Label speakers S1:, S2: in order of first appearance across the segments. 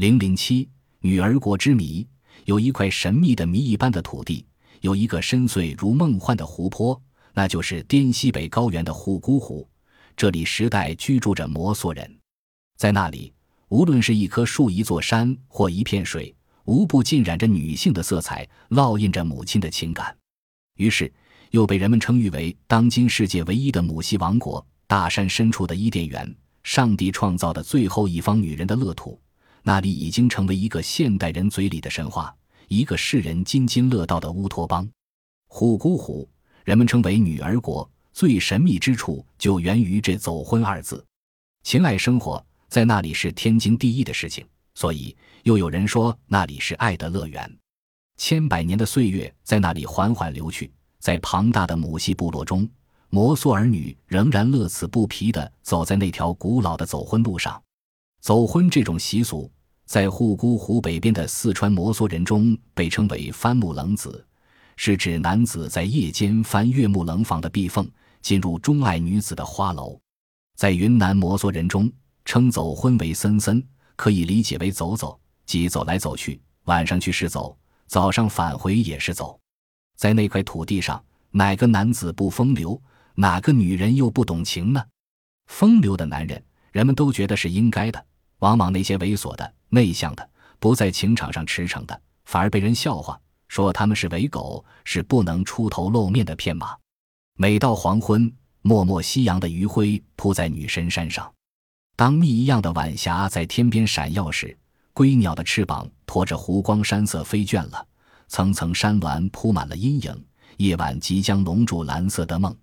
S1: 零零七，女儿国之谜。有一块神秘的谜一般的土地，有一个深邃如梦幻的湖泊，那就是滇西北高原的虎姑湖。这里时代居住着摩梭人，在那里，无论是一棵树、一座山或一片水，无不浸染着女性的色彩，烙印着母亲的情感。于是，又被人们称誉为当今世界唯一的母系王国。大山深处的伊甸园，上帝创造的最后一方女人的乐土，那里已经成为一个现代人嘴里的神话，一个世人津津乐道的乌托邦。虎姑湖，人们称为女儿国，最神秘之处就源于这“走婚”二字。情爱生活在那里是天经地义的事情，所以又有人说那里是爱的乐园。千百年的岁月在那里缓缓流去，在庞大的母系部落中。摩梭儿女仍然乐此不疲地走在那条古老的走婚路上。走婚这种习俗，在户姑湖北边的四川摩梭人中被称为“翻木棱子”，是指男子在夜间翻越木棱房的壁缝，进入钟爱女子的花楼。在云南摩梭人中，称走婚为“森森”，可以理解为走走，即走来走去。晚上去是走，早上返回也是走。在那块土地上，哪个男子不风流？哪个女人又不懂情呢？风流的男人，人们都觉得是应该的。往往那些猥琐的、内向的、不在情场上驰骋的，反而被人笑话，说他们是伪狗，是不能出头露面的骗马。每到黄昏，默默夕阳的余晖铺在女神山上，当蜜一样的晚霞在天边闪耀时，归鸟的翅膀拖着湖光山色飞倦了，层层山峦铺满了阴影，夜晚即将笼住蓝色的梦。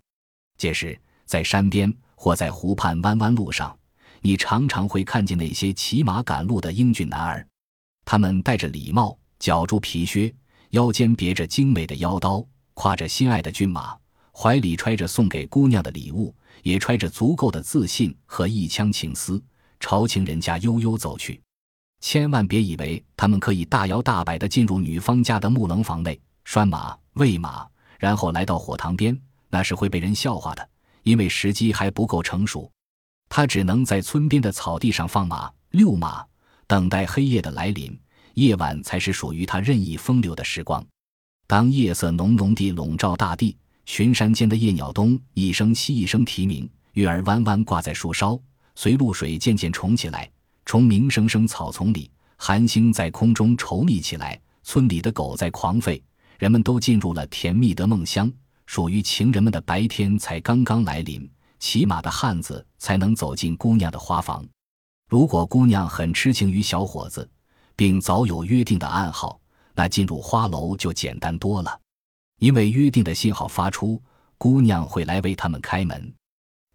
S1: 届时，在山边或在湖畔弯弯路上，你常常会看见那些骑马赶路的英俊男儿。他们戴着礼帽，脚著皮靴，腰间别着精美的腰刀，挎着心爱的骏马，怀里揣着送给姑娘的礼物，也揣着足够的自信和一腔情思，朝情人家悠悠走去。千万别以为他们可以大摇大摆地进入女方家的木棱房内拴马、喂马，然后来到火塘边。那是会被人笑话的，因为时机还不够成熟。他只能在村边的草地上放马、遛马，等待黑夜的来临。夜晚才是属于他任意风流的时光。当夜色浓浓地笼罩大地，群山间的夜鸟东一声西一声啼鸣，月儿弯弯挂在树梢，随露水渐渐重起来，虫鸣声声草丛里，寒星在空中稠密起来，村里的狗在狂吠，人们都进入了甜蜜的梦乡。属于情人们的白天才刚刚来临，骑马的汉子才能走进姑娘的花房。如果姑娘很痴情于小伙子，并早有约定的暗号，那进入花楼就简单多了，因为约定的信号发出，姑娘会来为他们开门。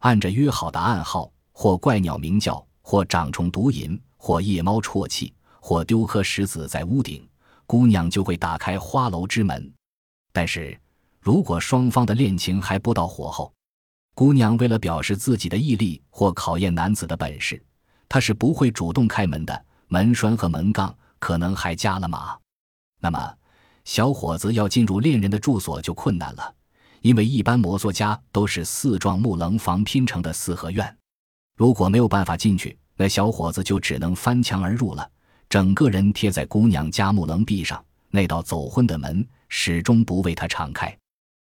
S1: 按着约好的暗号，或怪鸟鸣叫，或长虫毒吟，或夜猫啜泣，或丢颗石子在屋顶，姑娘就会打开花楼之门。但是。如果双方的恋情还不到火候，姑娘为了表示自己的毅力或考验男子的本事，她是不会主动开门的。门栓和门杠可能还加了码。那么，小伙子要进入恋人的住所就困难了，因为一般摩梭家都是四幢木棱房拼成的四合院。如果没有办法进去，那小伙子就只能翻墙而入了，整个人贴在姑娘家木棱壁上，那道走婚的门始终不为他敞开。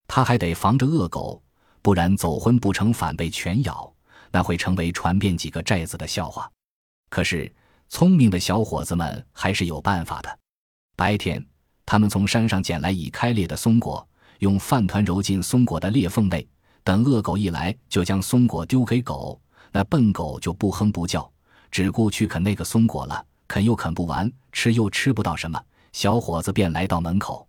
S1: 他还得防着恶狗，不然走婚不成反被犬咬，那会成为传遍几个寨子的笑话。可是聪明的小伙子们还是有办法的。白天，他们从山上捡来已开裂的松果，用饭团揉进松果的裂缝内，等恶狗一来，就将松果丢给狗，那笨狗就不哼不叫，只顾去啃那个松果了，啃又啃不完，吃又吃不到什么，小伙子便来到门口。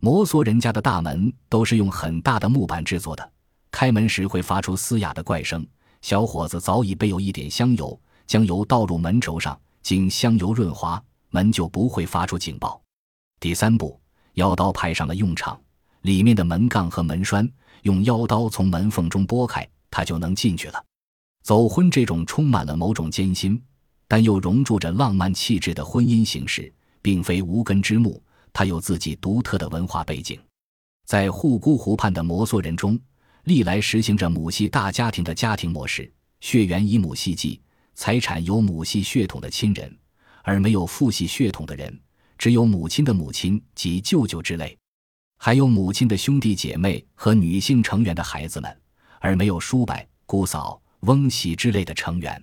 S1: 摩梭人家的大门都是用很大的木板制作的，开门时会发出嘶哑的怪声。小伙子早已备有一点香油，将油倒入门轴上，经香油润滑，门就不会发出警报。第三步，腰刀派上了用场，里面的门杠和门栓用腰刀从门缝中拨开，他就能进去了。走婚这种充满了某种艰辛，但又融入着浪漫气质的婚姻形式，并非无根之木。他有自己独特的文化背景，在户姑湖畔的摩梭人中，历来实行着母系大家庭的家庭模式，血缘以母系继，财产由母系血统的亲人，而没有父系血统的人，只有母亲的母亲及舅舅之类，还有母亲的兄弟姐妹和女性成员的孩子们，而没有叔伯、姑嫂、翁媳之类的成员。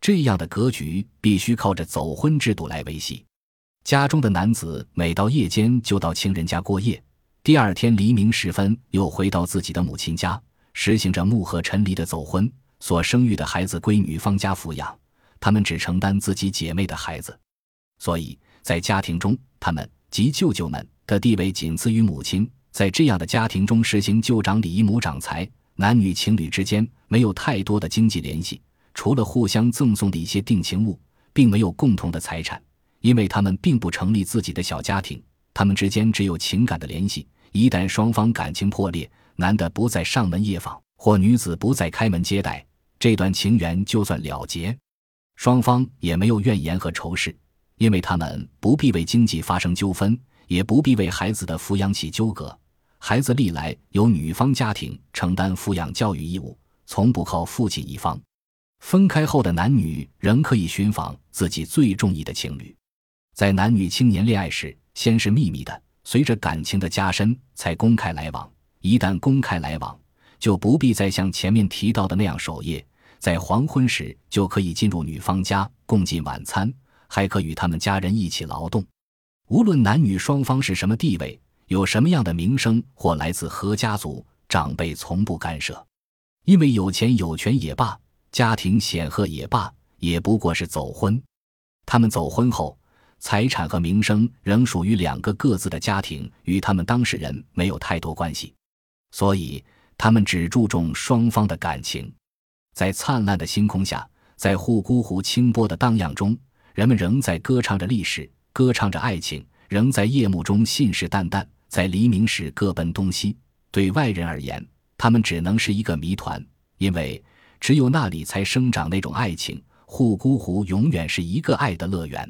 S1: 这样的格局必须靠着走婚制度来维系。家中的男子每到夜间就到情人家过夜，第二天黎明时分又回到自己的母亲家，实行着木和陈离的走婚。所生育的孩子归女方家抚养，他们只承担自己姐妹的孩子，所以在家庭中，他们及舅舅们的地位仅次于母亲。在这样的家庭中实行舅长礼、母长财，男女情侣之间没有太多的经济联系，除了互相赠送的一些定情物，并没有共同的财产，因为他们并不成立自己的小家庭，他们之间只有情感的联系。一旦双方感情破裂，男的不再上门夜访，或女子不再开门接待。这段情缘就算了结，双方也没有怨言和仇视，因为他们不必为经济发生纠纷，也不必为孩子的抚养起纠葛。孩子历来由女方家庭承担抚养教育义务，从不靠父亲一方。分开后的男女仍可以寻访自己最中意的情侣，在男女青年恋爱时，先是秘密的，随着感情的加深，才公开来往。一旦公开来往，就不必再像前面提到的那样守夜。在黄昏时就可以进入女方家共进晚餐，还可与他们家人一起劳动。无论男女双方是什么地位，有什么样的名声或来自何家族，长辈从不干涉，因为有钱有权也罢，家庭显赫也罢，也不过是走婚。他们走婚后，财产和名声仍属于两个各自的家庭，与他们当事人没有太多关系，所以他们只注重双方的感情。在灿烂的星空下，在护孤湖清波的荡漾中，人们仍在歌唱着历史，歌唱着爱情，仍在夜幕中信誓旦旦，在黎明时各奔东西。对外人而言，他们只能是一个谜团，因为只有那里才生长那种爱情。护孤湖永远是一个爱的乐园。